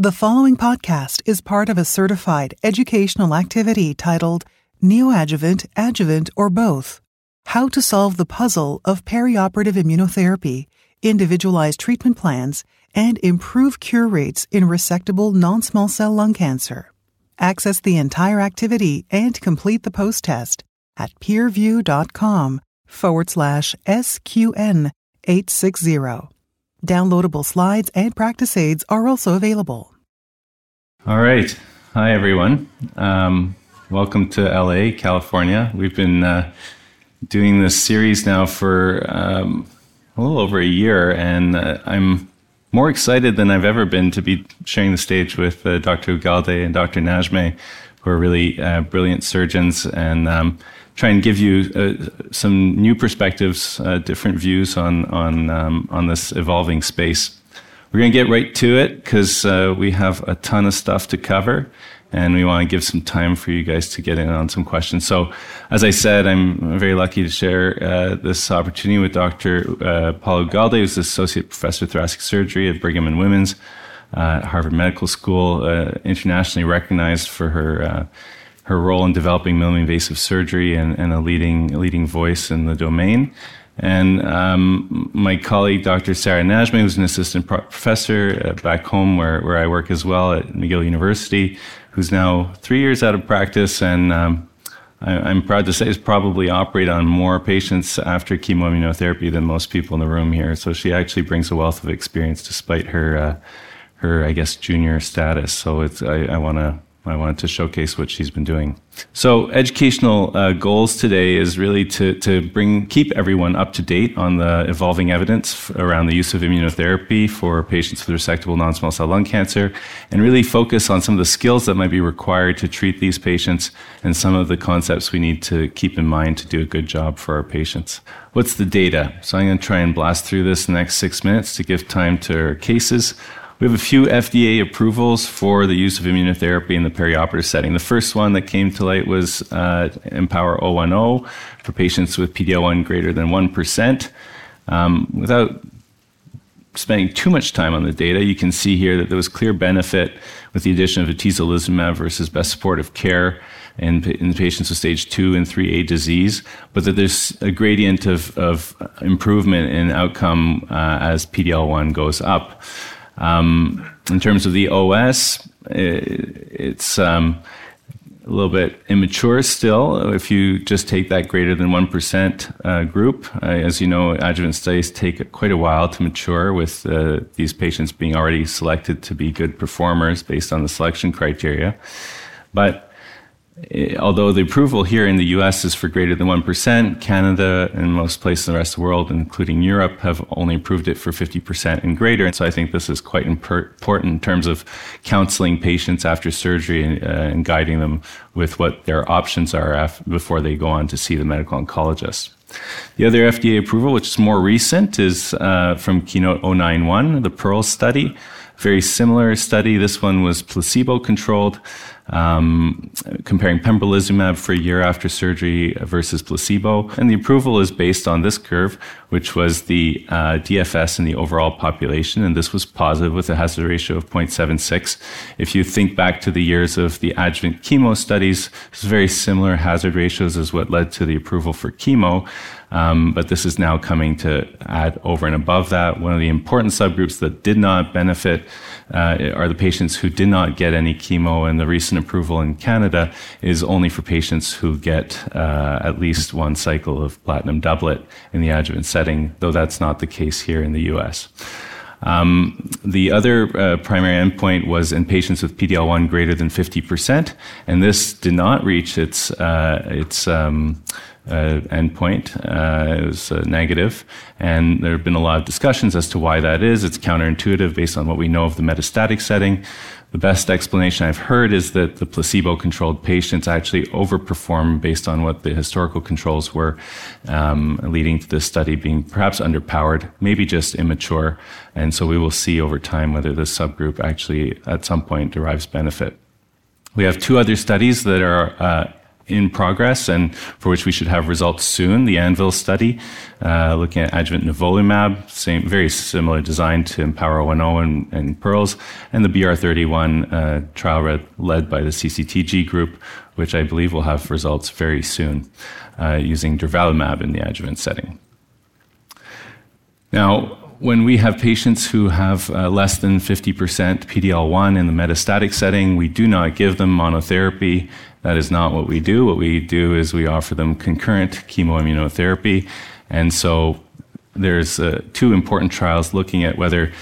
The following podcast is part of a certified educational activity titled Neoadjuvant, Adjuvant, or Both How to Solve the Puzzle of Perioperative Immunotherapy, Individualized Treatment Plans, and Improve Cure Rates in Resectable Non Small Cell Lung Cancer. Access the entire activity and complete the post test at peerview.com forward slash SQN 860. Downloadable slides and practice aids are also available. All right. Hi, everyone. Um, welcome to LA, California. We've been uh, doing this series now for um, a little over a year, and uh, I'm more excited than I've ever been to be sharing the stage with uh, Dr. Ugalde and Dr. Najmeh, who are really uh, brilliant surgeons and um, try and give you uh, some new perspectives, uh, different views on on um, on this evolving space. We're going to get right to it because uh, we have a ton of stuff to cover, and we want to give some time for you guys to get in on some questions. So, as I said, I'm very lucky to share uh, this opportunity with Dr. Uh, Paula Ugalde, who's Associate Professor of Thoracic Surgery at Brigham and Women's uh, Harvard Medical School, internationally recognized for her her role in developing minimally invasive surgery and, and a leading leading voice in the domain. And um, my colleague, Dr. Sarah Najmeh, who's an assistant professor uh, back home where, where I work as well at McGill University, who's now three years out of practice and um, I, am proud to say has probably operated on more patients after chemoimmunotherapy than most people in the room here. So she actually brings a wealth of experience despite her, uh, her I guess, junior status. So it's, I, I want to I wanted to showcase what she's been doing. So, educational uh, goals today is really to, to bring keep everyone up to date on the evolving evidence around the use of immunotherapy for patients with resectable non-small cell lung cancer, and really focus on some of the skills that might be required to treat these patients and some of the concepts we need to keep in mind to do a good job for our patients. What's the data? So, I'm going to try and blast through this next six minutes to give time to our cases. We have a few FDA approvals for the use of immunotherapy in the perioperative setting. The first one that came to light was uh, IMpower 010 for patients with PD-L1 greater than 1%. Um, without spending too much time on the data, you can see here that there was clear benefit with the addition of atezolizumab versus best supportive care in, in patients with stage 2 and 3A disease, but that there's a gradient of, of improvement in outcome uh, as PD-L1 goes up. Um, in terms of the OS, it's um, a little bit immature still. If you just take that greater than 1% uh, group, uh, as you know, adjuvant studies take quite a while to mature with uh, these patients being already selected to be good performers based on the selection criteria. But although the approval here in the US is for greater than 1%, Canada and most places in the rest of the world, including Europe, have only approved it for 50% and greater. And so I think this is quite important in terms of counseling patients after surgery and, uh, and guiding them with what their options are before they go on to see the medical oncologist. The other FDA approval, which is more recent, is uh, from Keynote 091, the PEARL study. Very similar study. This one was placebo controlled um, comparing pembrolizumab for a year after surgery versus placebo. And the approval is based on this curve, which was the uh, DFS in the overall population. And this was positive with a hazard ratio of 0.76. If you think back to the years of the adjuvant chemo studies, it's very similar hazard ratios as what led to the approval for chemo. Um, but this is now coming to add over and above that. One of the important subgroups that did not benefit uh, are the patients who did not get any chemo, and the recent approval in Canada is only for patients who get uh, at least one cycle of platinum doublet in the adjuvant setting, though that's not the case here in the US. Um, the other uh, primary endpoint was in patients with PD-L1 greater than 50%, and this did not reach its, uh, its um, uh, endpoint. Uh, it was uh, negative, and there have been a lot of discussions as to why that is. It's counterintuitive based on what we know of the metastatic setting. The best explanation I've heard is that the placebo controlled patients actually overperform based on what the historical controls were, um, leading to this study being perhaps underpowered, maybe just immature. And so we will see over time whether this subgroup actually at some point derives benefit. We have two other studies that are uh, in progress and for which we should have results soon. The Anvil study, uh, looking at adjuvant nivolumab, same, very similar design to IMpower 10 and, and PEARLS, and the BR31 uh, trial read, led by the CCTG group, which I believe will have results very soon uh, using durvalumab in the adjuvant setting. Now, when we have patients who have uh, less than 50% PD-L1 in the metastatic setting, we do not give them monotherapy. That is not what we do. What we do is we offer them concurrent chemoimmunotherapy. And so there's uh, two important trials looking at whether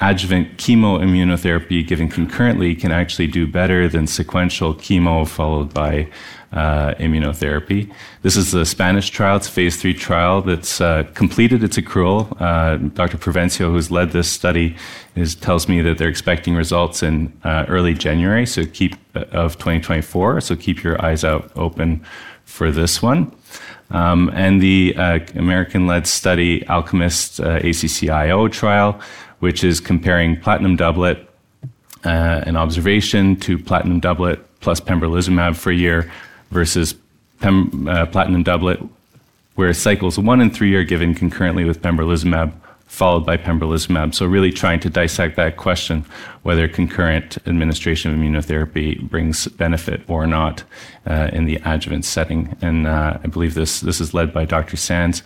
adjuvant chemoimmunotherapy given concurrently can actually do better than sequential chemo followed by uh, immunotherapy. This is the Spanish trial. It's a phase three trial that's uh, completed its accrual. Uh, Dr. Provencio, who's led this study, is, tells me that they're expecting results in uh, early January, so keep uh, of 2024. So keep your eyes out open for this one. Um, and the uh, American-led study Alchemist ACCIO trial, which is comparing platinum doublet an observation to platinum doublet plus pembrolizumab for a year versus pem, uh, platinum doublet, where cycles one and three are given concurrently with pembrolizumab, followed by pembrolizumab. So, really trying to dissect that question whether concurrent administration of immunotherapy brings benefit or not uh, in the adjuvant setting. And uh, I believe this, this is led by Dr. Sands,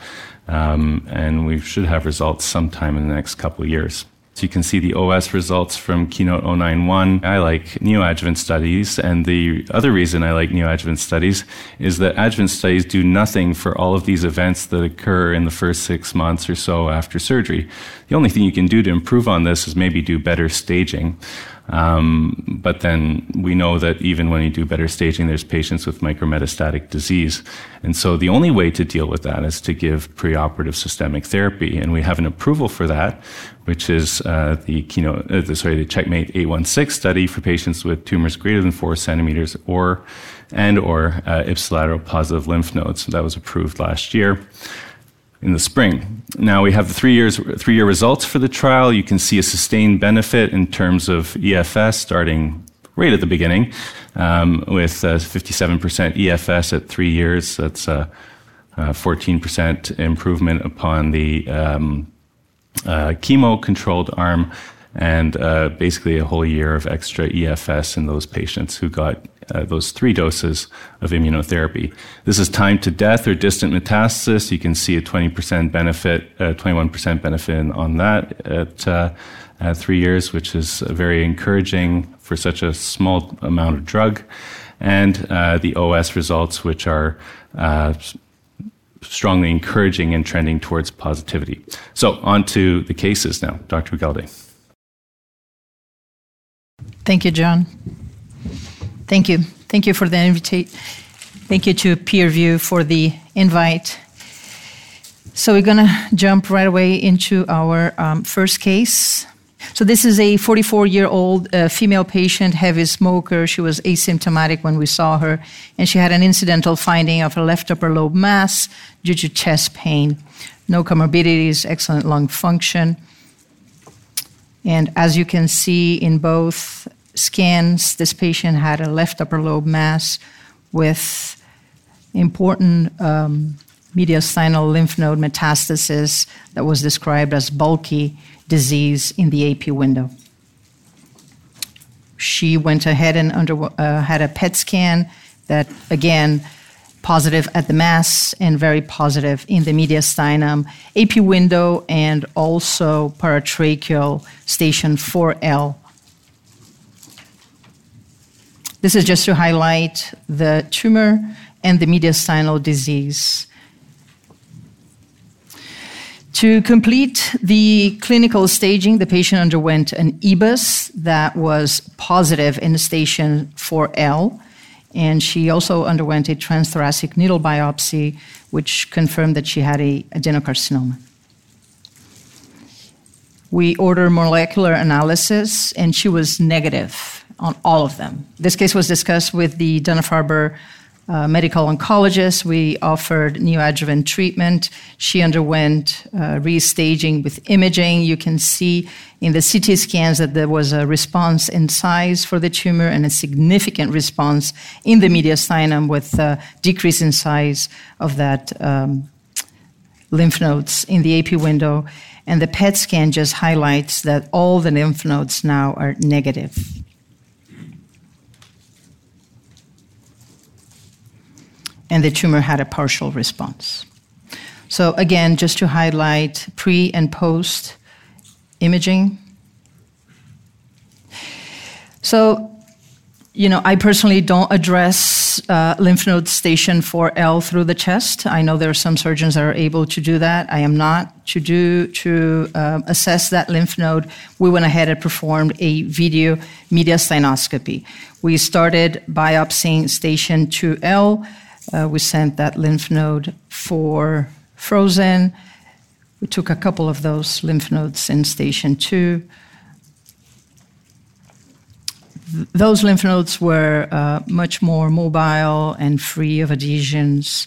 um, and we should have results sometime in the next couple of years. So you can see the OS results from Keynote 091. I like neoadjuvant studies, and the other reason I like neoadjuvant studies is that adjuvant studies do nothing for all of these events that occur in the first six months or so after surgery. The only thing you can do to improve on this is maybe do better staging. Um, but then we know that even when you do better staging, there's patients with micrometastatic disease. And so the only way to deal with that is to give preoperative systemic therapy. And we have an approval for that, which is uh, the keynote, uh, the, sorry, the Checkmate 816 study for patients with tumors greater than four centimeters or and or uh, ipsilateral positive lymph nodes. That was approved last year in the spring. Now we have the three years three year results for the trial. You can see a sustained benefit in terms of EFS starting right at the beginning, um, with uh, 57% EFS at three years. That's a, a 14% improvement upon the um, uh, chemo controlled arm and uh, basically a whole year of extra EFS in those patients who got uh, those three doses of immunotherapy. This is time to death or distant metastasis. You can see a 20% benefit, uh, 21% benefit on that at, uh, at three years, which is very encouraging for such a small amount of drug. And uh, the OS results, which are uh, strongly encouraging and trending towards positivity. So, on to the cases now. Dr. Ugalde. Thank you, John. Thank you. Thank you for the invitation. Thank you to PeerView for the invite. So we're going to jump right away into our um, first case. So this is a 44-year-old uh, female patient, heavy smoker. She was asymptomatic when we saw her, and she had an incidental finding of a left upper lobe mass due to chest pain. No comorbidities, excellent lung function. And as you can see in both scans, this patient had a left upper lobe mass with important um, mediastinal lymph node metastasis that was described as bulky disease in the AP window. She went ahead and under, uh, had a PET scan that, again, positive at the mass and very positive in the mediastinum, AP window, and also paratracheal station 4L. This is just to highlight the tumor and the mediastinal disease. To complete the clinical staging, the patient underwent an EBUS that was positive in station 4L and she also underwent a transthoracic needle biopsy, which confirmed that she had a adenocarcinoma. We ordered molecular analysis, and she was negative on all of them. This case was discussed with the Dana Farber uh, medical oncologist. We offered neoadjuvant treatment. She underwent uh, restaging with imaging. You can see in the CT scans that there was a response in size for the tumor and a significant response in the mediastinum with a decrease in size of that um, lymph nodes in the AP window. And the PET scan just highlights that all the lymph nodes now are negative. And the tumor had a partial response. So, again, just to highlight pre and post imaging. So, you know, I personally don't address uh, lymph node station 4L through the chest. I know there are some surgeons that are able to do that. I am not. To do to uh, assess that lymph node, we went ahead and performed a video mediastinoscopy. We started biopsying station 2L uh, we sent that lymph node for frozen. We took a couple of those lymph nodes in station two. Th- those lymph nodes were uh, much more mobile and free of adhesions.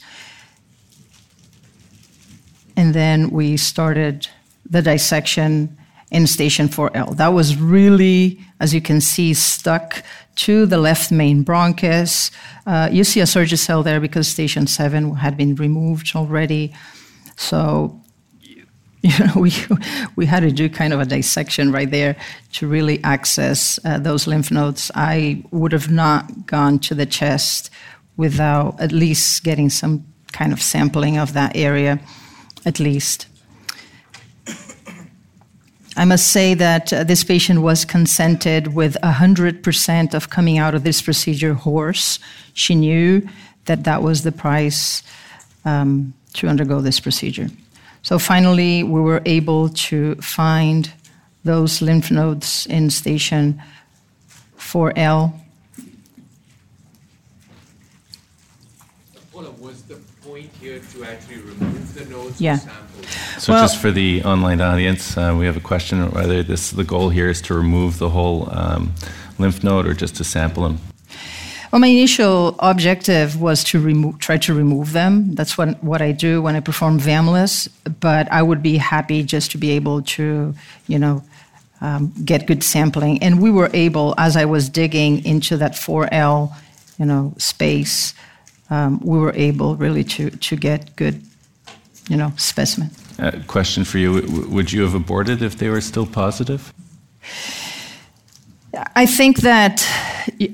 And then we started the dissection in station 4L. That was really, as you can see, stuck to the left main bronchus. Uh, you see a Surgicel there because station 7 had been removed already. So you know, we, we had to do kind of a dissection right there to really access uh, those lymph nodes. I would have not gone to the chest without at least getting some kind of sampling of that area, at least. I must say that uh, this patient was consented with 100% of coming out of this procedure hoarse. She knew that that was the price um, to undergo this procedure. So finally, we were able to find those lymph nodes in station 4L. Was the point here to actually remove the nodes yeah. So, well, just for the online audience, uh, we have a question whether this the goal here is to remove the whole um, lymph node or just to sample them. Well, my initial objective was to remove, try to remove them. That's what what I do when I perform VAMLAs. But I would be happy just to be able to, you know, um, get good sampling. And we were able, as I was digging into that 4L, you know, space, um, we were able really to to get good, you know, specimen. Uh, question for you Would you have aborted if they were still positive? I think that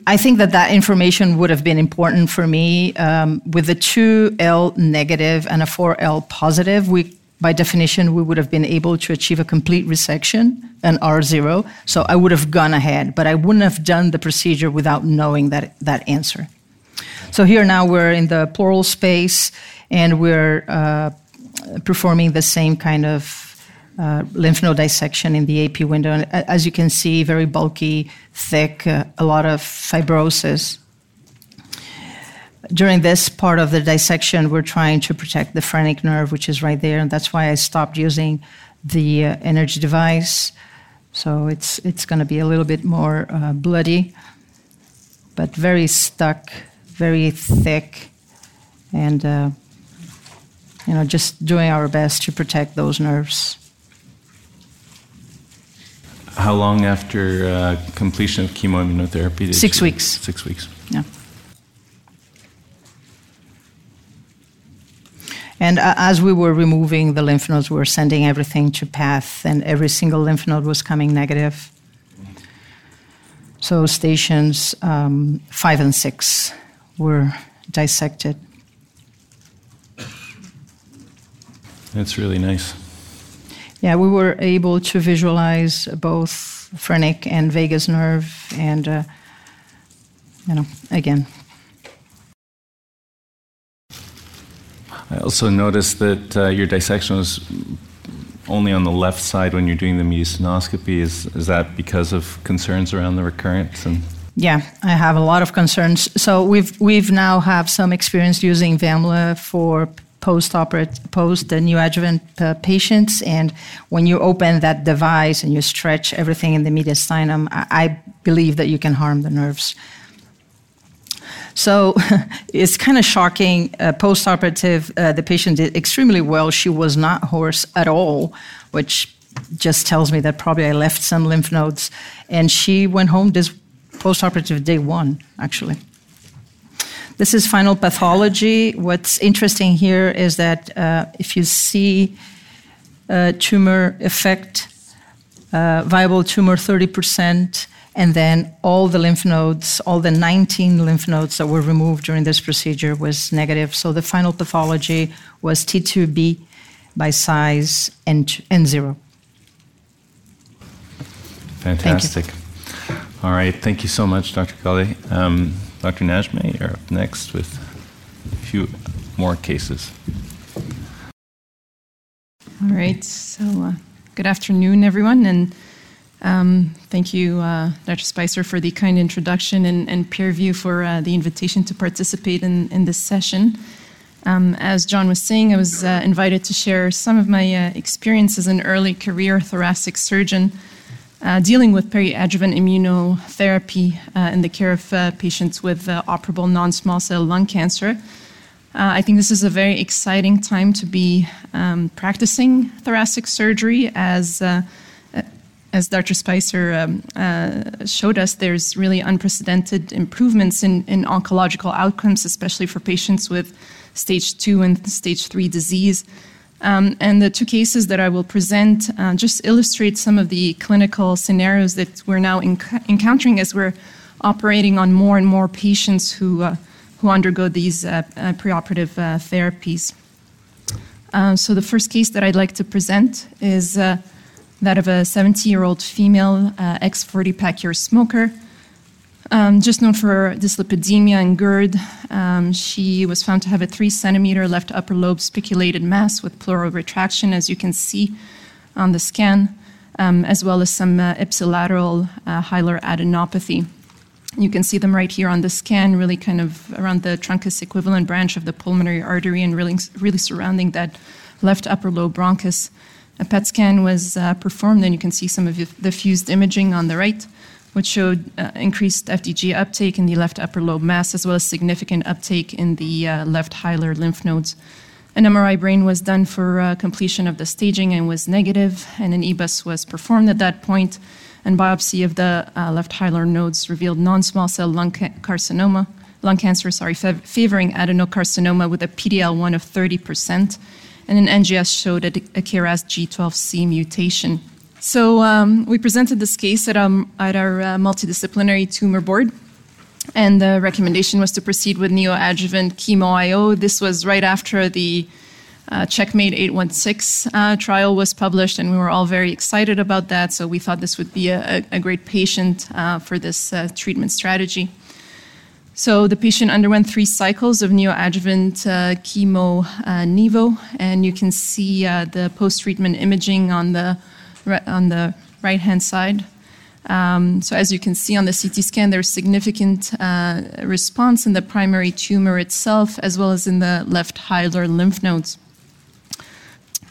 I think that that information would have been important for me. Um, with a two L negative and a four L positive, we by definition we would have been able to achieve a complete resection, an R zero. So I would have gone ahead, but I wouldn't have done the procedure without knowing that that answer. So here now we're in the pleural space, and we're uh, performing the same kind of uh, lymph node dissection in the AP window. And as you can see, very bulky, thick, uh, a lot of fibrosis. During this part of the dissection, we're trying to protect the phrenic nerve, which is right there, and that's why I stopped using the uh, energy device. So it's it's going to be a little bit more uh, bloody, but very stuck, very thick, and uh, you know, just doing our best to protect those nerves. How long after uh, completion of chemoimmunotherapy? Six you, weeks. Six weeks. Yeah. And uh, as we were removing the lymph nodes, we were sending everything to path, and every single lymph node was coming negative. So stations um, five and six were dissected. That's really nice. Yeah, we were able to visualize both phrenic and vagus nerve, and uh, you know, again. I also noticed that uh, your dissection was only on the left side when you're doing the mediastinoscopy. Is is that because of concerns around the recurrence and? Yeah, I have a lot of concerns. So we've we've now have some experience using VAMLA for post-operative, post the neoadjuvant uh, patients. And when you open that device and you stretch everything in the mediastinum, I, I believe that you can harm the nerves. So it's kind of shocking. Uh, Post operative, uh, the patient did extremely well. She was not hoarse at all, which just tells me that probably I left some lymph nodes. And she went home this post operative day one, actually. This is final pathology. What's interesting here is that uh, if you see uh, tumor effect, uh, viable tumor 30%, and then all the lymph nodes, all the 19 lymph nodes that were removed during this procedure was negative. So the final pathology was T2B by size and, and zero. Fantastic. All right. Thank you so much, Dr. Ugalde. Um, Dr. Najmeh, you're up next with a few more cases. All right. So, uh, good afternoon, everyone, and um, thank you, uh, Dr. Spicer, for the kind introduction and, and Peerview for uh, the invitation to participate in, in this session. Um, as John was saying, I was uh, invited to share some of my uh, experience as an early career thoracic surgeon uh, dealing with peri-adjuvant immunotherapy uh, in the care of patients with operable non-small cell lung cancer. I think this is a very exciting time to be um, practicing thoracic surgery as as Dr. Spicer um, uh, showed us, there's really unprecedented improvements in, in oncological outcomes, especially for patients with stage two and stage three disease. Um, and the two cases that I will present uh, just illustrate some of the clinical scenarios that we're now enc- encountering as we're operating on more and more patients who, uh, who undergo these uh, uh preoperative uh, therapies. Uh, so, the first case that I'd like to present is that of a 70 year old female ex 40 pack year smoker. Um, just known for dyslipidemia and GERD, um, she was found to have a three centimeter left upper lobe spiculated mass with pleural retraction, as you can see on the scan, um, as well as some uh, ipsilateral uh, hilar adenopathy. You can see them right here on the scan, really kind of around the truncus equivalent branch of the pulmonary artery and really, really surrounding that left upper lobe bronchus. A PET scan was uh, performed, and you can see some of the fused imaging on the right, which showed uh, increased FDG uptake in the left upper lobe mass, as well as significant uptake in the uh, left hilar lymph nodes. An MRI brain was done for uh, completion of the staging and was negative, and an EBUS was performed at that point, and biopsy of the uh, left hilar nodes revealed non-small cell lung ca- carcinoma, lung cancer, sorry, favoring adenocarcinoma with a PDL1 of 30 percent and an NGS showed a, a KRAS G12C mutation. So um, we presented this case at, um, at our uh, multidisciplinary tumor board, and the recommendation was to proceed with neoadjuvant chemo IO. This was right after the uh, Checkmate 816 uh, trial was published, and we were all very excited about that. So we thought this would be a, a great patient uh, for this uh, treatment strategy. So the patient underwent three cycles of neoadjuvant uh, chemo uh, nivo, and you can see uh, the post-treatment imaging on the on the right-hand side. Um, so as you can see on the CT scan, there's significant uh, response in the primary tumor itself, as well as in the left hilar lymph nodes.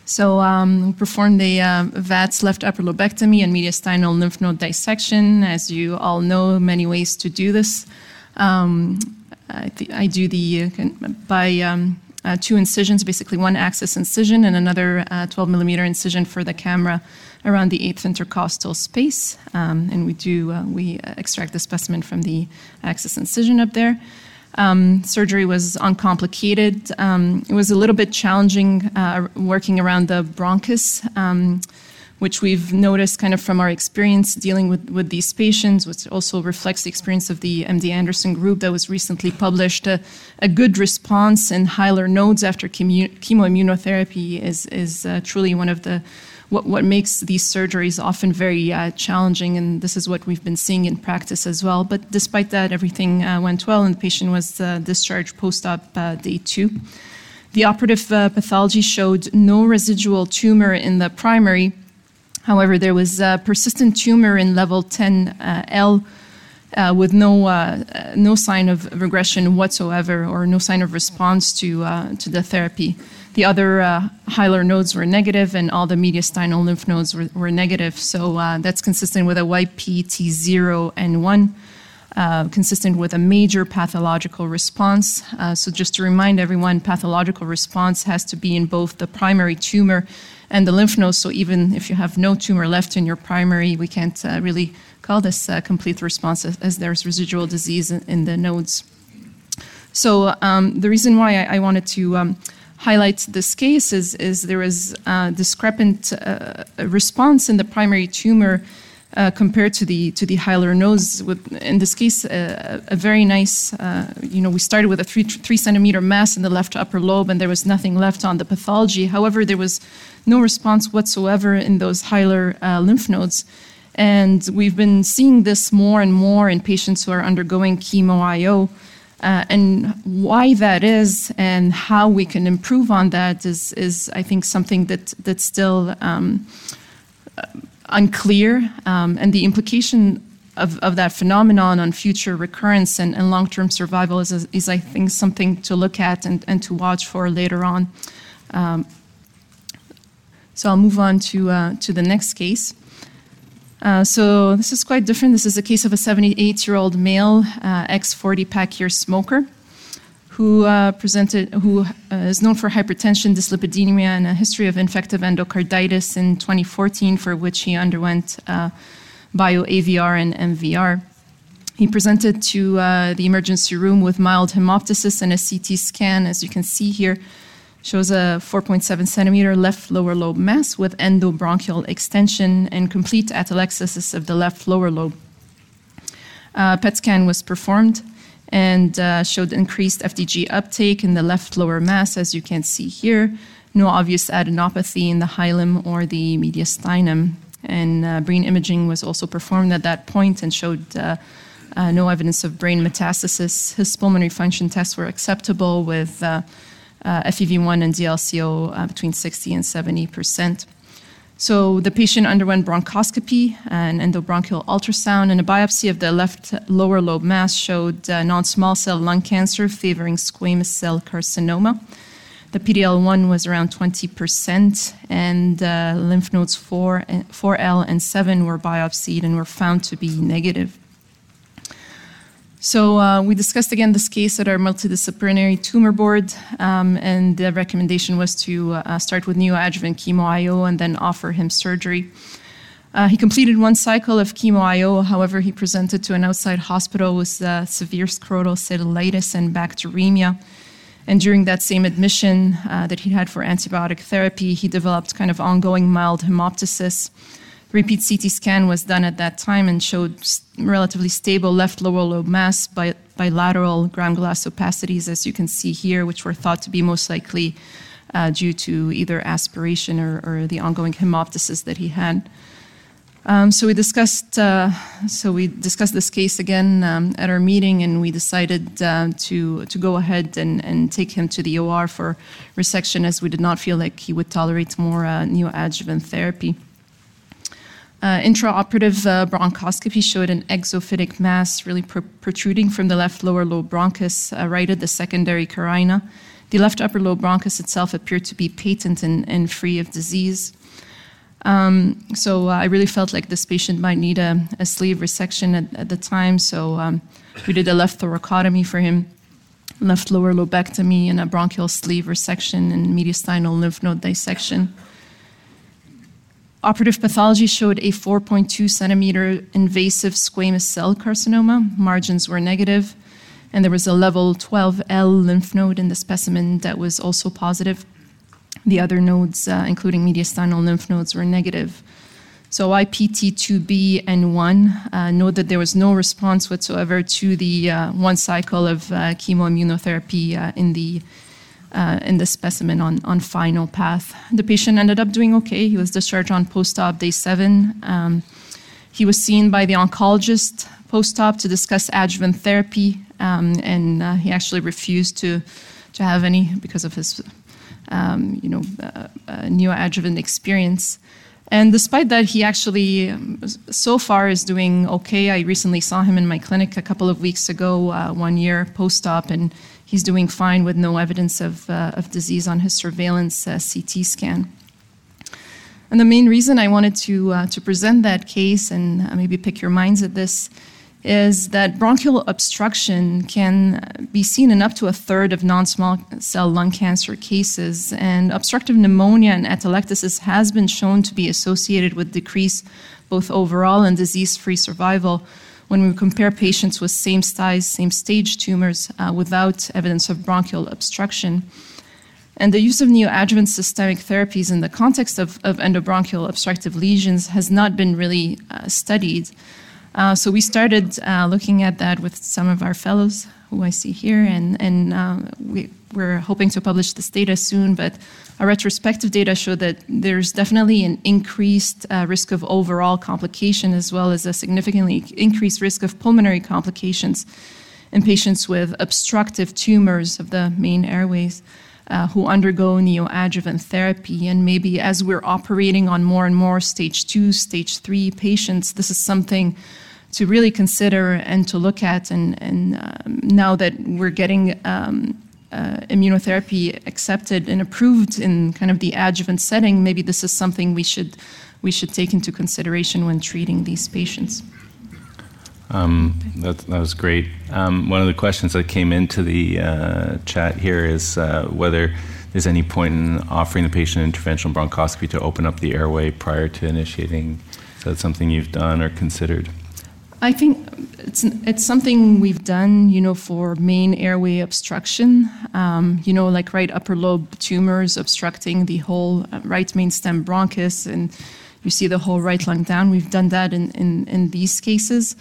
So um, performed the uh, VATS left upper lobectomy and mediastinal lymph node dissection. As you all know, many ways to do this. Um, I, th- I, do the uh, by um, uh, two incisions, basically one access incision and another uh, 12 millimeter incision for the camera around the eighth intercostal space, um, and we do uh, we extract the specimen from the access incision up there. Um, surgery was uncomplicated. Um, it was a little bit challenging uh, working around the bronchus. Um, which we've noticed kind of from our experience dealing with, with these patients, which also reflects the experience of the MD Anderson group that was recently published. A, a good response in hilar nodes after chemo, chemoimmunotherapy is, is uh, truly one of the what, what makes these surgeries often very uh, challenging, and this is what we've been seeing in practice as well. But despite that, everything uh, went well, and the patient was uh, discharged post op uh, day two. The operative uh, pathology showed no residual tumor in the primary However, there was a persistent tumor in level 10L uh, with no, uh, no sign of regression whatsoever or no sign of response to, uh, to the therapy. The other uh, hilar nodes were negative, and all the mediastinal lymph nodes were, were negative. So uh, that's consistent with a YPT0 and 1. uh, consistent with a major pathological response. Uh, so, just to remind everyone, pathological response has to be in both the primary tumor and the lymph nodes. So, even if you have no tumor left in your primary, we can't uh, really call this a complete response as, as there's residual disease in, in the nodes. So, um, the reason why I, I wanted to um, highlight this case is, is there is a discrepant uh, response in the primary tumor uh, compared to the to the nodes. With in this case, uh, a very nice. Uh, you know, we started with a three three centimeter mass in the left upper lobe, and there was nothing left on the pathology. However, there was no response whatsoever in those hilar uh, lymph nodes. And we've been seeing this more and more in patients who are undergoing chemo IO. Uh, and why that is and how we can improve on that is, is I think, something that, that's still um, unclear, um, and the implication of, of that phenomenon on future recurrence and, and long term survival is, is, I think, something to look at and, and to watch for later on. Um, so I'll move on to, uh, to the next case. Uh, so this is quite different. This is a case of a 78 year old male, uh, ex 40 pack year smoker who uh, presented, who uh, is known for hypertension, dyslipidemia, and a history of infective endocarditis in 2014, for which he underwent uh, bio-AVR and MVR. He presented to the emergency room with mild hemoptysis and a CT scan, as you can see here, shows a 4.7 centimeter left lower lobe mass with endobronchial extension and complete atelectasis of the left lower lobe. Uh, PET scan was performed and uh, showed increased FDG uptake in the left lower mass, as you can see here. No obvious adenopathy in the hilum or the mediastinum. And uh, brain imaging was also performed at that point and showed uh, uh no evidence of brain metastasis. His pulmonary function tests were acceptable with uh, FEV1 and DLCO between 60 and 70 percent. So the patient underwent bronchoscopy, and endobronchial ultrasound, and a biopsy of the left lower lobe mass showed uh, non small cell lung cancer favoring squamous cell carcinoma. The PDL1 was around 20%, and uh, lymph nodes 4, 4L and 7 were biopsied and were found to be negative. So uh, we discussed again this case at our multidisciplinary tumor board, um, and the recommendation was to uh, start with neoadjuvant chemo IO and then offer him surgery. Uh, he completed one cycle of chemo IO, however, he presented to an outside hospital with uh, severe scrotal cellulitis and bacteremia. And during that same admission uh, that he had for antibiotic therapy, he developed kind of ongoing mild hemoptysis repeat CT scan was done at that time and showed relatively stable left lower lobe mass by bilateral ground glass opacities, as you can see here, which were thought to be most likely uh, due to either aspiration or, or, the ongoing hemoptysis that he had. Um, so we discussed. Uh, so we discussed this case again um, at our meeting, and we decided uh, to to go ahead and, and take him to the OR for resection, as we did not feel like he would tolerate more uh, neoadjuvant therapy. Uh, intraoperative uh, bronchoscopy showed an exophytic mass really pr- protruding from the left lower lobe bronchus uh, right at the secondary carina. The left upper lobe bronchus itself appeared to be patent and, and free of disease. Um, so uh, I really felt like this patient might need a, a sleeve resection at, at, the time. So um, we did a left thoracotomy for him, left lower lobectomy, and a bronchial sleeve resection and mediastinal lymph node dissection. Operative pathology showed a 4.2 centimeter invasive squamous cell carcinoma. Margins were negative, and there was a level 12L lymph node in the specimen that was also positive. The other nodes, uh, including mediastinal lymph nodes, were negative. So YPT2B and 1 uh, note that there was no response whatsoever to the uh, one cycle of uh, chemoimmunotherapy uh, in the uh, in the specimen on, on final path. The patient ended up doing okay. He was discharged on post op day seven. Um, he was seen by the oncologist post op to discuss adjuvant therapy, um, and uh, he actually refused to, to have any because of his um, you know, uh, uh, experience. And despite that, he actually um, so far is doing okay. I recently saw him in my clinic a couple of weeks ago, uh, one year post op, and he's doing fine with no evidence of, uh, of disease on his surveillance uh, CT scan. And the main reason I wanted to, uh, to present that case and uh, maybe pick your minds at this is that bronchial obstruction can be seen in up to a third of non small cell lung cancer cases. And obstructive pneumonia and atelectasis has been shown to be associated with decrease both overall and disease free survival when we compare patients with same size, same stage tumors uh, without evidence of bronchial obstruction. And the use of neoadjuvant systemic therapies in the context of, of endobronchial obstructive lesions has not been really uh, studied. Uh, so we started uh, looking at that with some of our fellows who I see here, and, and uh, we, we're hoping to publish this data soon. But our retrospective data show that there's definitely an increased uh, risk of overall complication as well as a significantly increased risk of pulmonary complications in patients with obstructive tumors of the main airways. Uh, who undergo neoadjuvant therapy. And maybe as we're operating on more and more stage two, stage three patients, this is something to really consider and to look at. And, and um, now that we're getting um, uh, immunotherapy accepted and approved in kind of the adjuvant setting, maybe this is something we should we should take into consideration when treating these patients. Um, that, that, was great. Um, one of the questions that came into the uh, chat here is uh, whether there's any point in offering the patient interventional bronchoscopy to open up the airway prior to initiating. Is that something you've done or considered? I think it's it's something we've done, you know, for main airway obstruction, um, you know, like right upper lobe tumors obstructing the whole uh, right main stem bronchus, and you see the whole right lung down. We've done that in, in, in these cases.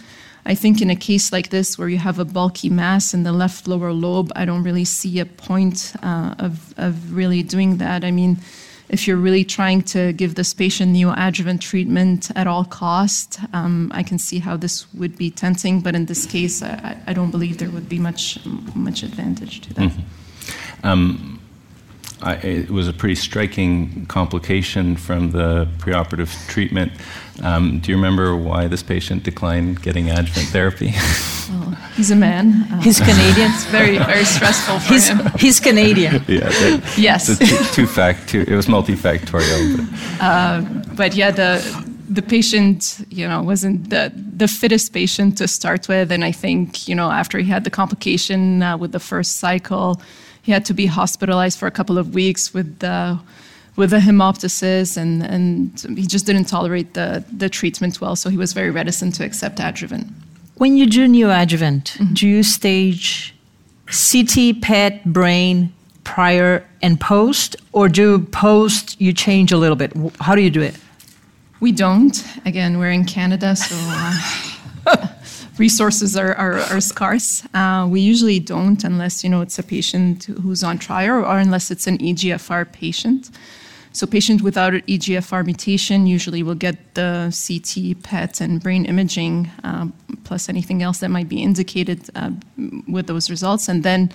I think in a case like this, where you have a bulky mass in the left lower lobe, I don't really see a point uh, of of really doing that. I mean if you're really trying to give this patient neoadjuvant treatment at all cost, um, I can see how this would be tempting. But in this case, I, I don't believe there would be much much advantage to that. Mm-hmm. Um, I, it was a pretty striking complication from the preoperative treatment. Um, do you remember why this patient declined getting adjuvant therapy? Well, he's a man. Uh, he's Canadian. It's very, very stressful for he's, him. He's Canadian. yeah. That, yes. Two, two fact. Two, it was multifactorial. But. Uh, but yeah, the the patient, you know, wasn't the the fittest patient to start with, and I think, you know, after he had the complication uh, with the first cycle he had to be hospitalized for a couple of weeks with the with a hemoptysis and, and he just didn't tolerate the, the treatment well, so he was very reticent to accept adjuvant. When you do neoadjuvant, mm-hmm. do you stage CT, PET, brain prior and post, or do post you change a little bit? How do you do it? We don't. Again, we're in Canada, so uh, resources are, are, are scarce. Uh, we usually don't unless you know it's a patient who's on trial or unless it's an EGFR patient. So patients without an EGFR mutation usually will get the CT, PET, and brain imaging um, plus anything else that might be indicated uh, with those results, and then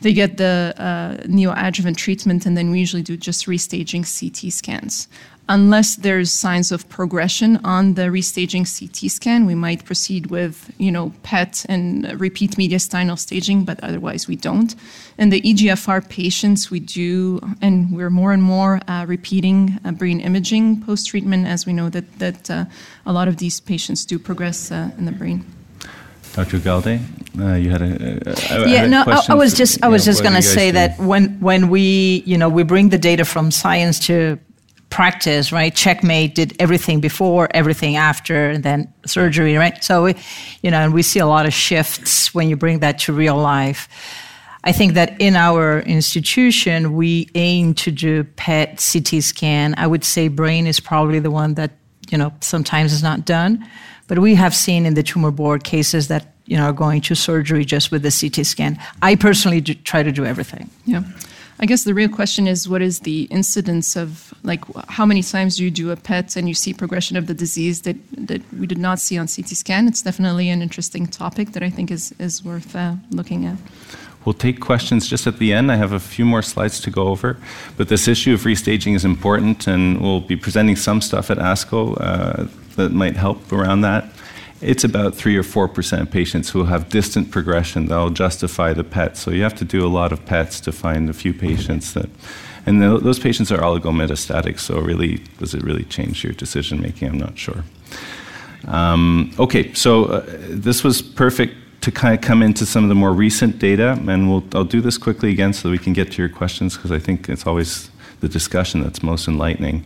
they get the uh, neoadjuvant treatment, and then we usually do just restaging CT scans unless there's signs of progression on the restaging CT scan, we might proceed with, you know, PET and repeat mediastinal staging, but otherwise we don't. In the EGFR patients, we do, and we're more and more uh, repeating uh, brain imaging post-treatment, as we know that that uh, a lot of these patients do progress uh, in the brain. Dr. Ugalde, uh, you had a, a yeah. no, I, I, was just I was just going to say that when when we you know we bring the data from science to practice, right? Checkmate did everything before, everything after, and then surgery, right? So, we, you know, and we see a lot of shifts when you bring that to real life. I think that in our institution, we aim to do PET CT scan. I would say brain is probably the one that, you know, sometimes is not done. But we have seen in the tumor board cases that, you know, are going to surgery just with the CT scan. I personally try to do everything. Yeah. I guess the real question is what is the incidence of like how many times do you do a PET and you see progression of the disease that that we did not see on CT scan? It's definitely an interesting topic that I think is is worth uh, looking at. We'll take questions just at the end. I have a few more slides to go over, but this issue of restaging is important, and we'll be presenting some stuff at ASCO uh, that might help around that it's about 3 or 4% patients who will have distant progression that'll justify the PET. So you have to do a lot of PETs to find a few patients that. And those patients are oligometastatic, so really, does it really change your decision making? I'm not sure. Um, okay, so uh, this was perfect to kind of come into some of the more recent data, and we'll, I'll do this quickly again so we can get to your questions because I think it's always the discussion that's most enlightening.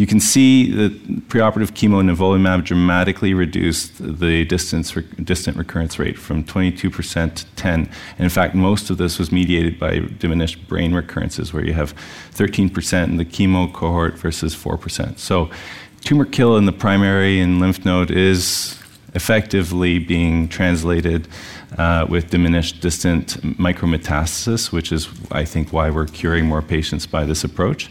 You can see that preoperative chemo and nivolumab dramatically reduced the distance, distant recurrence rate from 22% to 10. And in fact, most of this was mediated by diminished brain recurrences, where you have 13% in the chemo cohort versus 4%. So tumor kill in the primary and lymph node is effectively being translated uh, with diminished distant micrometastasis, which is, I think, why we're curing more patients by this approach.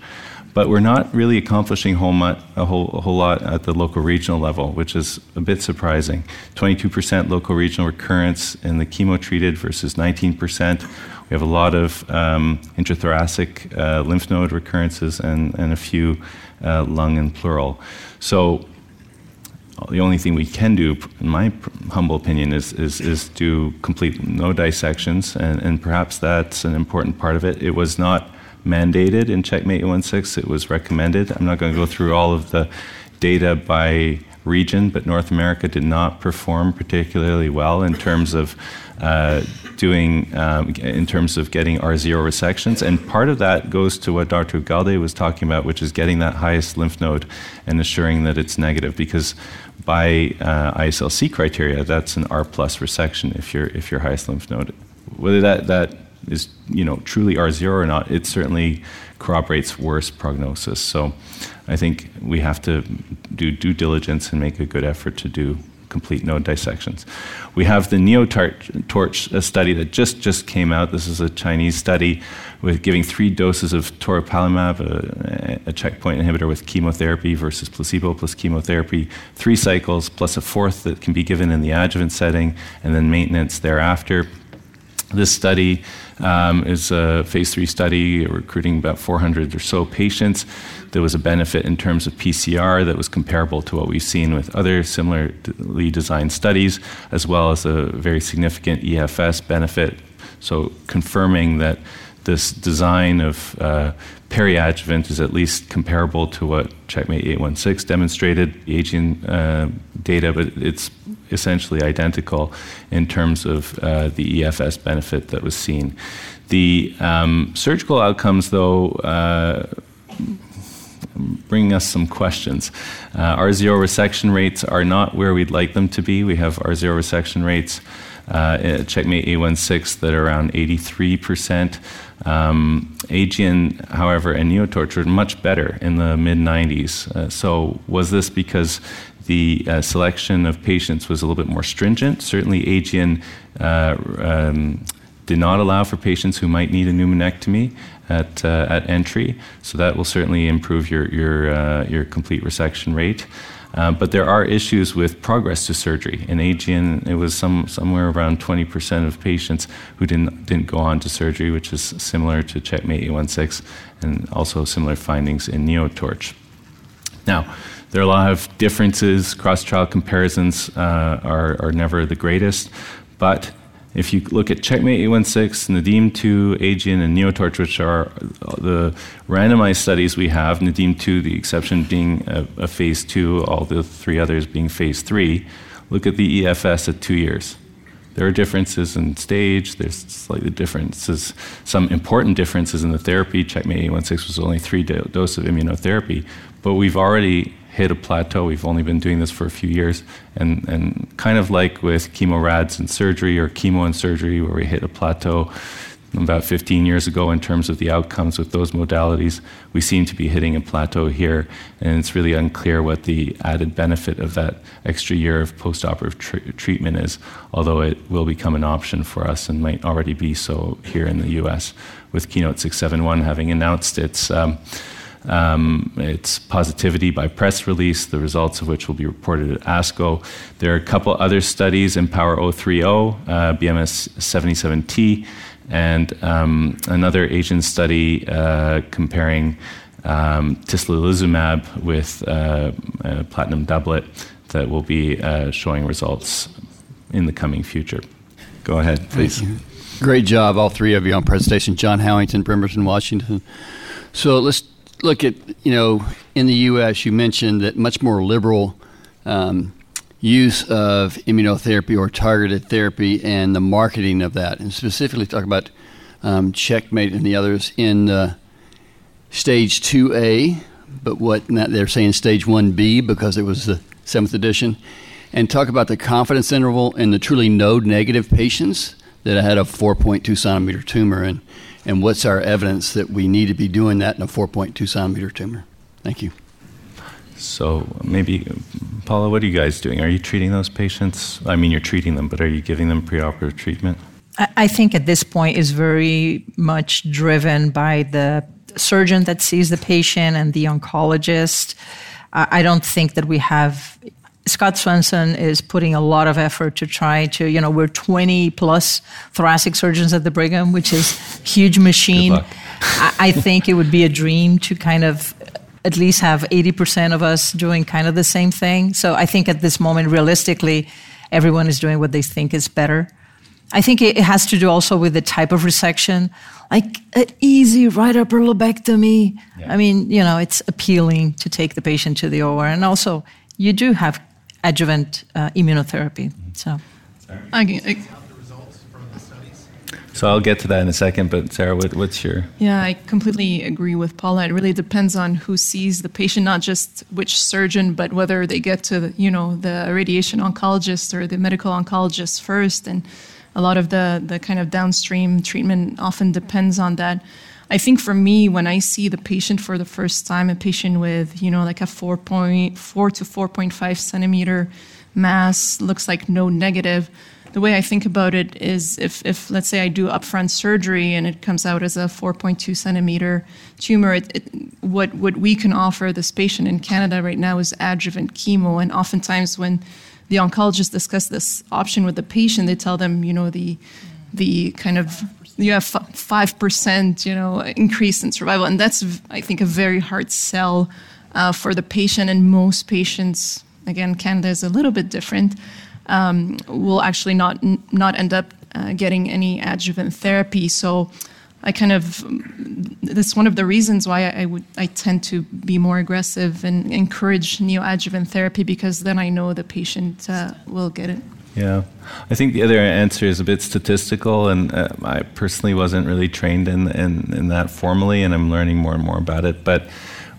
But we're not really accomplishing whole a, whole, a whole lot at the local regional level, which is a bit surprising. 22% local regional recurrence in the chemo treated versus 19%. We have a lot of um, intrathoracic uh, lymph node recurrences and, and a few uh, lung and pleural. So the only thing we can do, in my humble opinion, is, is, is do complete node dissections, and, and perhaps that's an important part of it. It was not mandated in Checkmate 816, it was recommended. I'm not going to go through all of the data by region, but North America did not perform particularly well in terms of uh, doing, um, in terms of getting R0 resections. And part of that goes to what Dr. Ugalde was talking about, which is getting that highest lymph node and assuring that it's negative. Because by uh, IASLC criteria, that's an R plus resection if your if your highest lymph node. Whether that that is you know truly R0 or not, it certainly corroborates worse prognosis. So I think we have to do due diligence and make a good effort to do complete node dissections. We have the NeoTorch study that just, just came out. This is a Chinese study with giving three doses of toripalimab, a, a, checkpoint inhibitor with chemotherapy versus placebo plus chemotherapy, three cycles plus a fourth that can be given in the adjuvant setting, and then maintenance thereafter. This study um, is a phase three study recruiting about 400 or so patients. There was a benefit in terms of PCR that was comparable to what we've seen with other similarly designed studies, as well as a very significant EFS benefit. So, confirming that this design of uh, peri-adjuvant is at least comparable to what Checkmate 816 demonstrated, the Aegean uh, data, but it's essentially identical in terms of uh, the EFS benefit that was seen. The um, surgical outcomes, though, uh, bring us some questions. Uh, R0 resection rates are not where we'd like them to be. We have R0 resection rates uh, Checkmate 816 that are around 83%. Um, Aegean, however, and Neotorch are much better in the mid 90s. Uh, so, was this because the uh, selection of patients was a little bit more stringent? Certainly, Aegean uh, um, did not allow for patients who might need a pneumonectomy at, uh, at entry, so that will certainly improve your, your, uh, your complete resection rate. Uh, but there are issues with progress to surgery. In Aegean, it was some, somewhere around 20% of patients who didn't, didn't go on to surgery, which is similar to Checkmate 816, and also similar findings in NeoTorch. Now, there are a lot of differences. Cross trial comparisons uh, are, are never the greatest, but if you look at Checkmate 816, Nadim 2, Aegean, and Neotorch, which are uh, the randomized studies we have, Nadim 2, the exception being a, a phase 2, all the three others being phase 3, look at the EFS at two years. There are differences in stage, there's slightly differences, some important differences in the therapy. Checkmate 816 was only three do- doses of immunotherapy, but we've already hit a plateau. We've only been doing this for a few years, and, and kind of like with chemo rads and surgery or chemo and surgery, where we hit a plateau about 15 years ago in terms of the outcomes with those modalities, we seem to be hitting a plateau here, and it's really unclear what the added benefit of that extra year of postoperative tr- treatment is, although it will become an option for us and might already be so here in the US, with Keynote 671 having announced its. Um, um, its positivity by press release, the results of which will be reported at ASCO. There are a couple other studies, IMpower 030, uh, BMS 77T, and um, another Asian study uh, comparing um, tislelizumab with uh, platinum doublet that will be uh, showing results in the coming future. Go ahead, please. Great job, all three of you on presentation. John Howington, Bremerton, Washington. So let's look at, you know, in the U.S., you mentioned that much more liberal um, use of immunotherapy or targeted therapy and the marketing of that, and specifically talk about um, Checkmate and the others in uh, stage 2A, but what they're saying stage 1B because it was the seventh edition, and talk about the confidence interval in the truly node negative patients that had a 4.2 centimeter tumor and, and what's our evidence that we need to be doing that in a 4.2 centimeter tumor. Thank you. So maybe, Paula, what are you guys doing? Are you treating those patients? I mean, you're treating them, but are you giving them preoperative treatment? I think at this point is very much driven by the surgeon that sees the patient and the oncologist. I don't think that we have. Scott Swanson is putting a lot of effort to try to, you know, we're 20 plus thoracic surgeons at the Brigham, which is huge machine. I, I think it would be a dream to kind of at least have 80% of us doing kind of the same thing. So I think at this moment, realistically, everyone is doing what they think is better. I think it has to do also with the type of resection, like an easy right upper lobectomy. Yeah. I mean, you know, it's appealing to take the patient to the OR, and also you do have adjuvant uh, immunotherapy. So, I, I, so I'll get to that in a second, but Sarah, what, what's your? Yeah, I completely agree with Paula. It really depends on who sees the patient, not just which surgeon, but whether they get to the, you know the radiation oncologist or the medical oncologist first, and a lot of the the kind of downstream treatment often depends on that. I think for me, when I see the patient for the first time, a patient with you know like a 4.4 to 4.5 centimeter mass looks like no negative the way I think about it is if, if let's say I do upfront surgery and it comes out as a 4.2 centimeter tumor, it, it, what, what we can offer this patient in Canada right now is adjuvant chemo. And oftentimes when the oncologist discuss this option with the patient, they tell them, you know, the, the kind of you have five percent, you know, increase in survival, and that's I think a very hard sell uh, for the patient. And most patients, again, Canada is a little bit different, um, will actually not not end up uh, getting any adjuvant therapy. So I kind of that's one of the reasons why I, would I tend to be more aggressive and encourage neoadjuvant therapy because then I know the patient uh, will get it. Yeah, I think the other answer is a bit statistical, and uh, I personally wasn't really trained in, in in that formally, and I'm learning more and more about it, but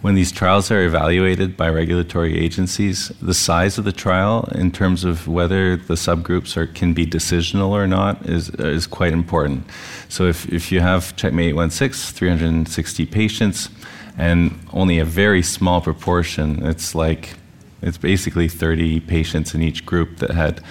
when these trials are evaluated by regulatory agencies, the size of the trial, in terms of whether the subgroups are, can be decisional or not, is, is quite important. So if, if you have Checkmate 816, 360 patients, and only a very small proportion, it's like it's basically 30 patients in each group that had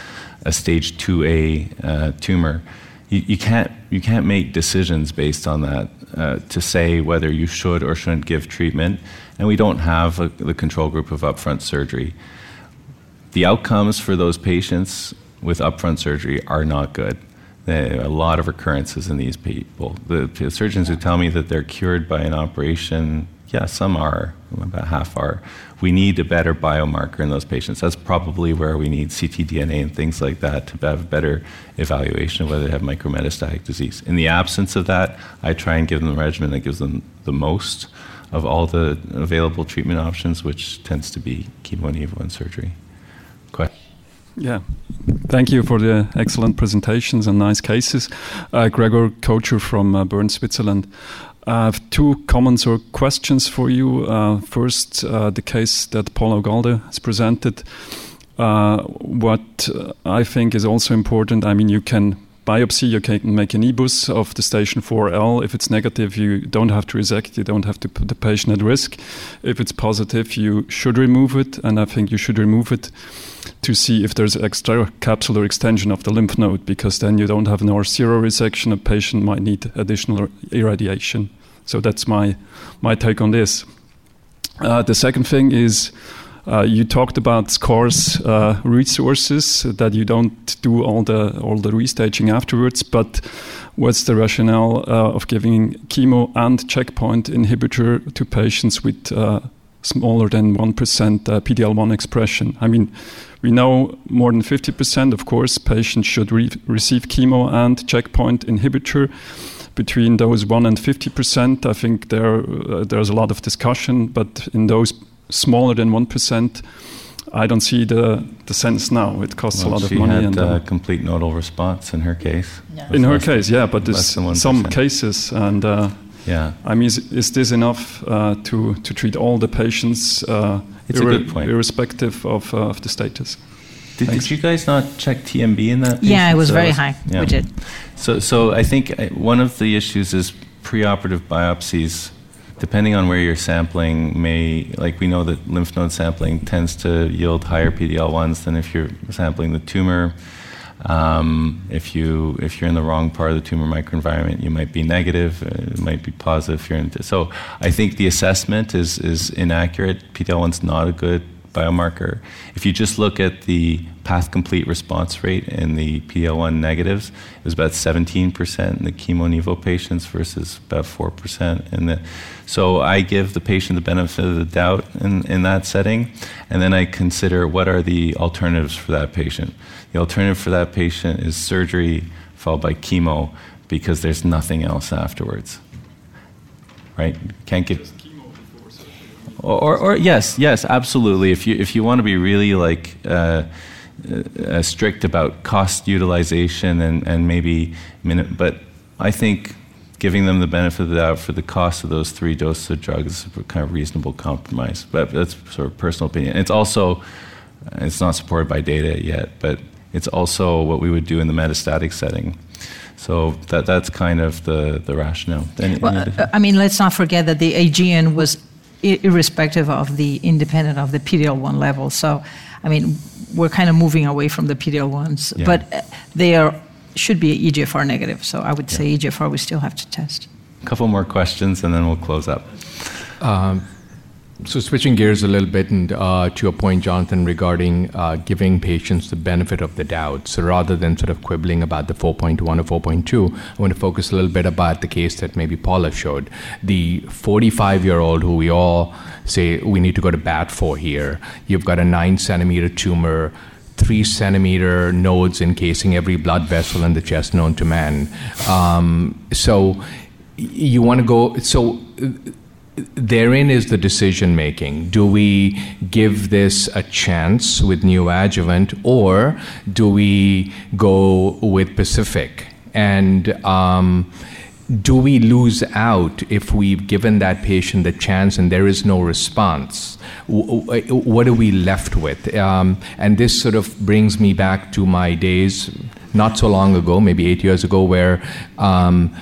a stage 2A uh, tumor. You, you, can't, you can't make decisions based on that uh, to say whether you should or shouldn't give treatment, and we don't have a, the control group of upfront surgery. The outcomes for those patients with upfront surgery are not good. A lot of recurrences in these people. The, the surgeons who tell me that they're cured by an operation, yeah, some are, about half are. We need a better biomarker in those patients. That's probably where we need ctDNA and things like that to have a better evaluation of whether they have micrometastatic disease. In the absence of that, I try and give them the regimen that gives them the most of all the available treatment options, which tends to be chemo and evo surgery. Question? Yeah, thank you for the excellent presentations and nice cases. Uh, Gregor Kocher from uh, Bern, Switzerland. I have two comments or questions for you. Uh, first, uh, the case that Paul Ugalde has presented. Uh, what I think is also important, I mean, you can biopsy, you can make an EBUS of the station 4L. If it's negative, you don't have to resect, you don't have to put the patient at risk. If it's positive, you should remove it, and I think you should remove it to see if there's extra capsular extension of the lymph node, because then you don't have an R0 resection. A patient might need additional irradiation. So that's my my take on this. Uh, the second thing is. Uh, you talked about scarce uh, resources that you don't do all the all the restaging afterwards, but what's the rationale uh, of giving chemo and checkpoint inhibitor to patients with uh, smaller than one percent uh, PD-L1 expression? I mean, we know more than fifty percent, of course, patients should re receive chemo and checkpoint inhibitor between those 1 and 50 percent, I think there uh, there's a lot of discussion. But in those smaller than 1 percent, I don't see the, the sense now. It costs Well, a lot of money. She had and uh, uh, complete nodal response in her case. in her case, yeah, but less there's some cases, and uh, Yeah. I mean, is, is this enough uh, to to treat all the patients, uh, It's a good point. irrespective of, uh, of the status? Did, did you guys not check TMB in that? Yeah, it was So very high. yeah. We did. So, so I think uh, one of the issues is preoperative biopsies. Depending on where you're sampling, may like we know that lymph node sampling tends to yield higher PD-L ones than if you're sampling the tumor. Um, if you if you're in the wrong part of the tumor microenvironment, you might be negative. uh, It might be positive. If you're in, so I think the assessment is is inaccurate. PD-L1's not a good biomarker. If you just look at the path complete response rate in the PD-L1 negatives, it was about 17% in the chemo nivo patients versus about 4% in the. So I give the patient the benefit of the doubt in, in that setting, and then I consider what are the alternatives for that patient. The alternative for that patient is surgery followed by chemo because there's nothing else afterwards. Right? Can't get or, or, or yes, yes, absolutely. If you if you want to be really like uh, uh, strict about cost utilization and and maybe minute, but I think giving them the benefit of the doubt for the cost of those three doses of drugs is a kind of reasonable compromise. But that's sort of personal opinion. It's also it's not supported by data yet, but it's also what we would do in the metastatic setting. So that that's kind of the the rationale. Any- any Well, uh, I mean, let's not forget that the Aegean was irrespective of the independent of the PDL1 level. So, I mean, we're kind of moving away from the PDL1s, Yeah. but uh, they are should be EGFR negative. So I would say EGFR we still have to test. A couple more questions and then we'll close up. Um, so switching gears a little bit and uh, to your point, Jonathan, regarding uh, giving patients the benefit of the doubt. So rather than sort of quibbling about the 4.1 or 4.2, I want to focus a little bit about the case that maybe Paula showed. The 45-year-old who we all say we need to go to bat for here. You've got a nine centimeter tumor three centimeter nodes encasing every blood vessel in the chest known to man. Um, so you want to go. So therein is the decision making. Do we give this a chance with neoadjuvant, or do we go with Pacific? And um, do we lose out if we've given that patient the chance and there is no response? What are we left with? Um, and this sort of brings me back to my days not so long ago, maybe eight years ago, where um,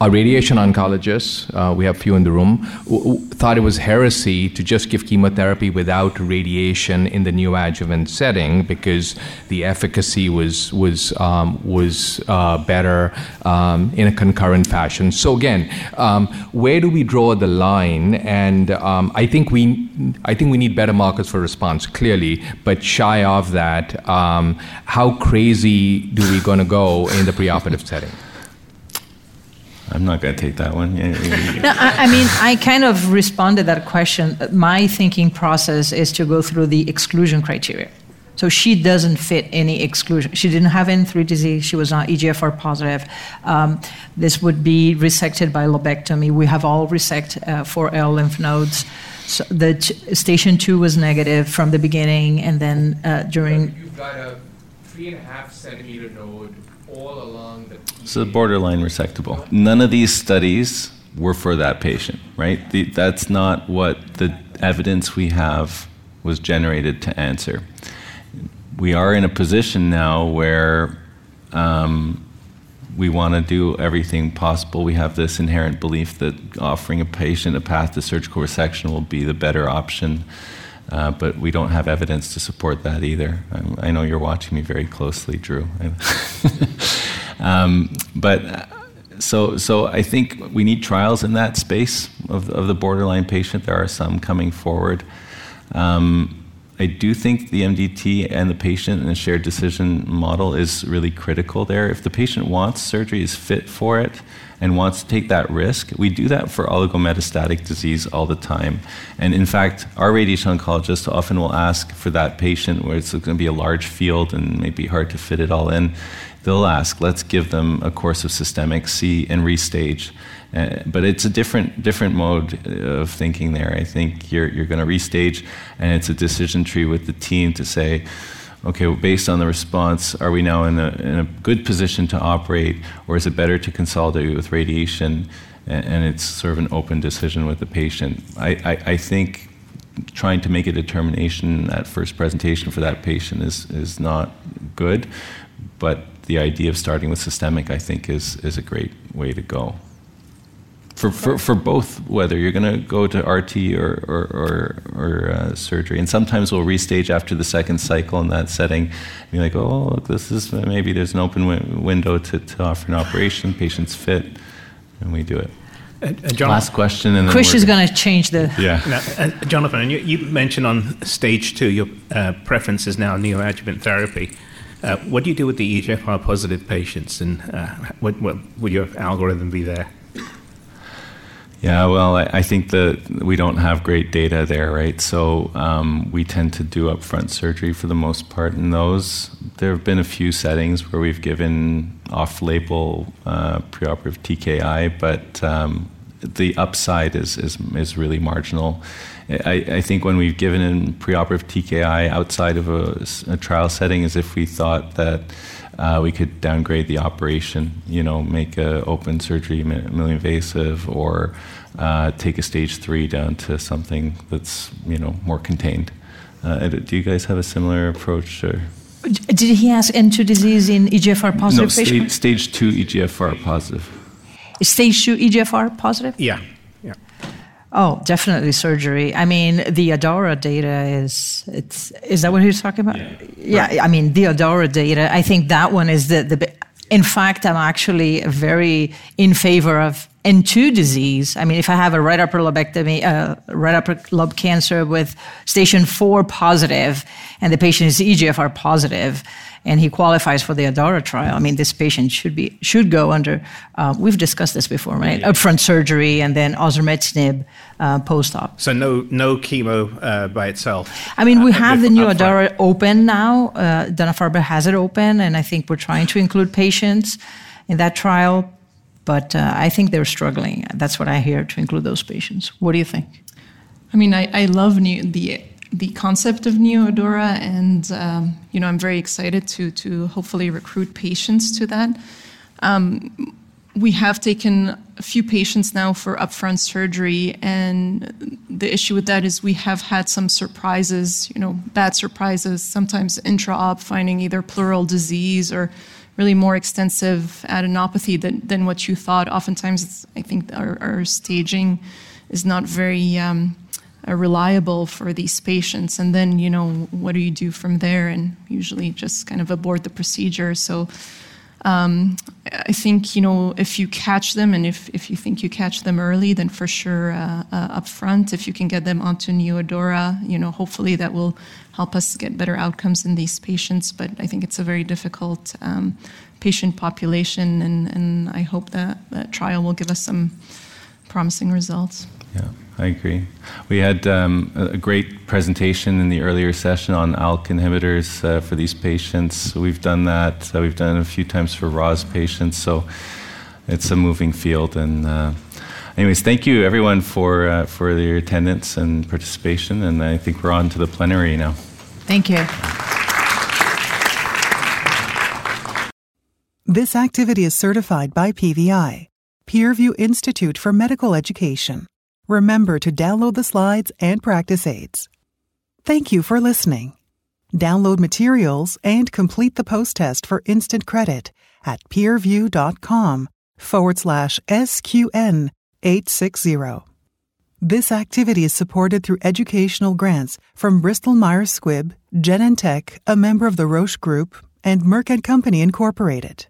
a radiation oncologist, uh, we have few in the room, w- w- thought it was heresy to just give chemotherapy without radiation in the neoadjuvant setting because the efficacy was was um, was uh, better um, in a concurrent fashion. So again, um, where do we draw the line? And um, I think we I think we need better markers for response clearly, but shy of that, um, how crazy do we going to go in the preoperative setting? I'm not going to take that one. Yeah, yeah, yeah. No, I, I mean, I kind of responded that question. My thinking process is to go through the exclusion criteria. So she doesn't fit any exclusion. She didn't have N3 disease. She was not EGFR positive. Um, this would be resected by lobectomy. We have all resect uh, 4L lymph nodes. So the t- station two was negative from the beginning, and then uh, during. You've got a three and a half centimeter node all along the. So borderline resectable. None of these studies were for that patient, right? The, that's not what the evidence we have was generated to answer. We are in a position now where um, we want to do everything possible. We have this inherent belief that offering a patient a path to surgical resection will be the better option. Uh, but we don't have evidence to support that either. I, I know you're watching me very closely, Drew. um, but uh, so, so I think we need trials in that space of, of the borderline patient. There are some coming forward. Um, I do think the MDT and the patient and the shared decision model is really critical there. If the patient wants surgery, is fit for it, and wants to take that risk, we do that for oligometastatic disease all the time. And in fact, our radiation oncologists often will ask for that patient where it's going to be a large field and maybe hard to fit it all in. They'll ask, let's give them a course of systemic, see, and restage. Uh, but it's a different different mode of thinking there. I think you're you're going to restage, and it's a decision tree with the team to say, okay, well, based on the response, are we now in a, in a good position to operate, or is it better to consolidate with radiation? And, and it's sort of an open decision with the patient. I, I, I think trying to make a determination at first presentation for that patient is, is not good, but the idea of starting with systemic, I think, is, is a great way to go. For, for, for both, whether you're going to go to RT or, or, or, or uh, surgery. And sometimes we'll restage after the second cycle in that setting. And be like, oh, look, this is maybe there's an open w- window to, to offer an operation, patient's fit, and we do it. Uh, uh, John, Last question, and then Chris we're is going to change the. Yeah. Now, uh, Jonathan, and you, you mentioned on stage two your uh, preference is now neoadjuvant therapy. Uh, what do you do with the EGFR positive patients, and uh, what, what would your algorithm be there? Yeah, well, I, I think that we don't have great data there, right? So um, we tend to do upfront surgery for the most part in those. There have been a few settings where we've given off-label uh, preoperative TKI, but um, the upside is, is is really marginal. I, I think when we've given in preoperative TKI outside of a, a trial setting, is if we thought that uh, we could downgrade the operation, you know, make a open surgery minimally invasive, or uh, take a stage three down to something that's you know more contained. Uh, do you guys have a similar approach? Or? Did he ask N2 disease in EGFR positive no, stage, patients? stage two EGFR positive. Stage two EGFR positive? Yeah, yeah. Oh, definitely surgery. I mean, the ADAURA data is it's is that what he was talking about? Yeah, yeah I mean the ADAURA data. I think that one is the the. In fact, I'm actually very in favor of N2 disease. I mean, if I have a right upper lobectomy, uh, right upper lobe cancer with station four positive, and the patient is EGFR positive, and he qualifies for the ADAURA trial, I mean, this patient should be should go under. Uh, we've discussed this before, right? Upfront surgery and then osimertinib uh, post-op. So no no chemo uh, by itself. I mean, we uh, have the new upfront. ADAURA open now. Uh, Dana-Farber has it open, and I think we're trying to include patients in that trial. But uh, I think they're struggling. That's what I hear to include those patients. What do you think? I mean, I, I love new, the the concept of NeoADAURA, and um, you know, I'm very excited to to hopefully recruit patients to that. Um, we have taken a few patients now for upfront surgery, and the issue with that is we have had some surprises, you know, bad surprises, sometimes intra-op finding either pleural disease or really more extensive adenopathy than, than what you thought. Oftentimes, I think our, our staging is not very um, reliable for these patients. And then, you know, what do you do from there? And usually just kind of abort the procedure. So um, I think, you know, if you catch them and if, if you think you catch them early, then for sure uh, uh, up front, if you can get them onto NeoADAURA, you know, hopefully that will help us get better outcomes in these patients. But I think it's a very difficult um, patient population, and, and I hope that that trial will give us some promising results. Yeah, I agree. We had um, a a great presentation in the earlier session on ALK inhibitors uh, for these patients. We've done that. Uh, we've done it a few times for ROS patients. So it's a moving field. And uh, anyways, thank you everyone for uh, for your attendance and participation. And I think we're on to the plenary now. Thank you. This activity is certified by PVI, Peerview Institute for Medical Education. Remember to download the slides and practice aids. Thank you for listening. Download materials and complete the post test for instant credit at peerview.com forward slash SQN 860. This activity is supported through educational grants from Bristol Myers Squibb, Genentech, a member of the Roche Group, and Merck Company Incorporated.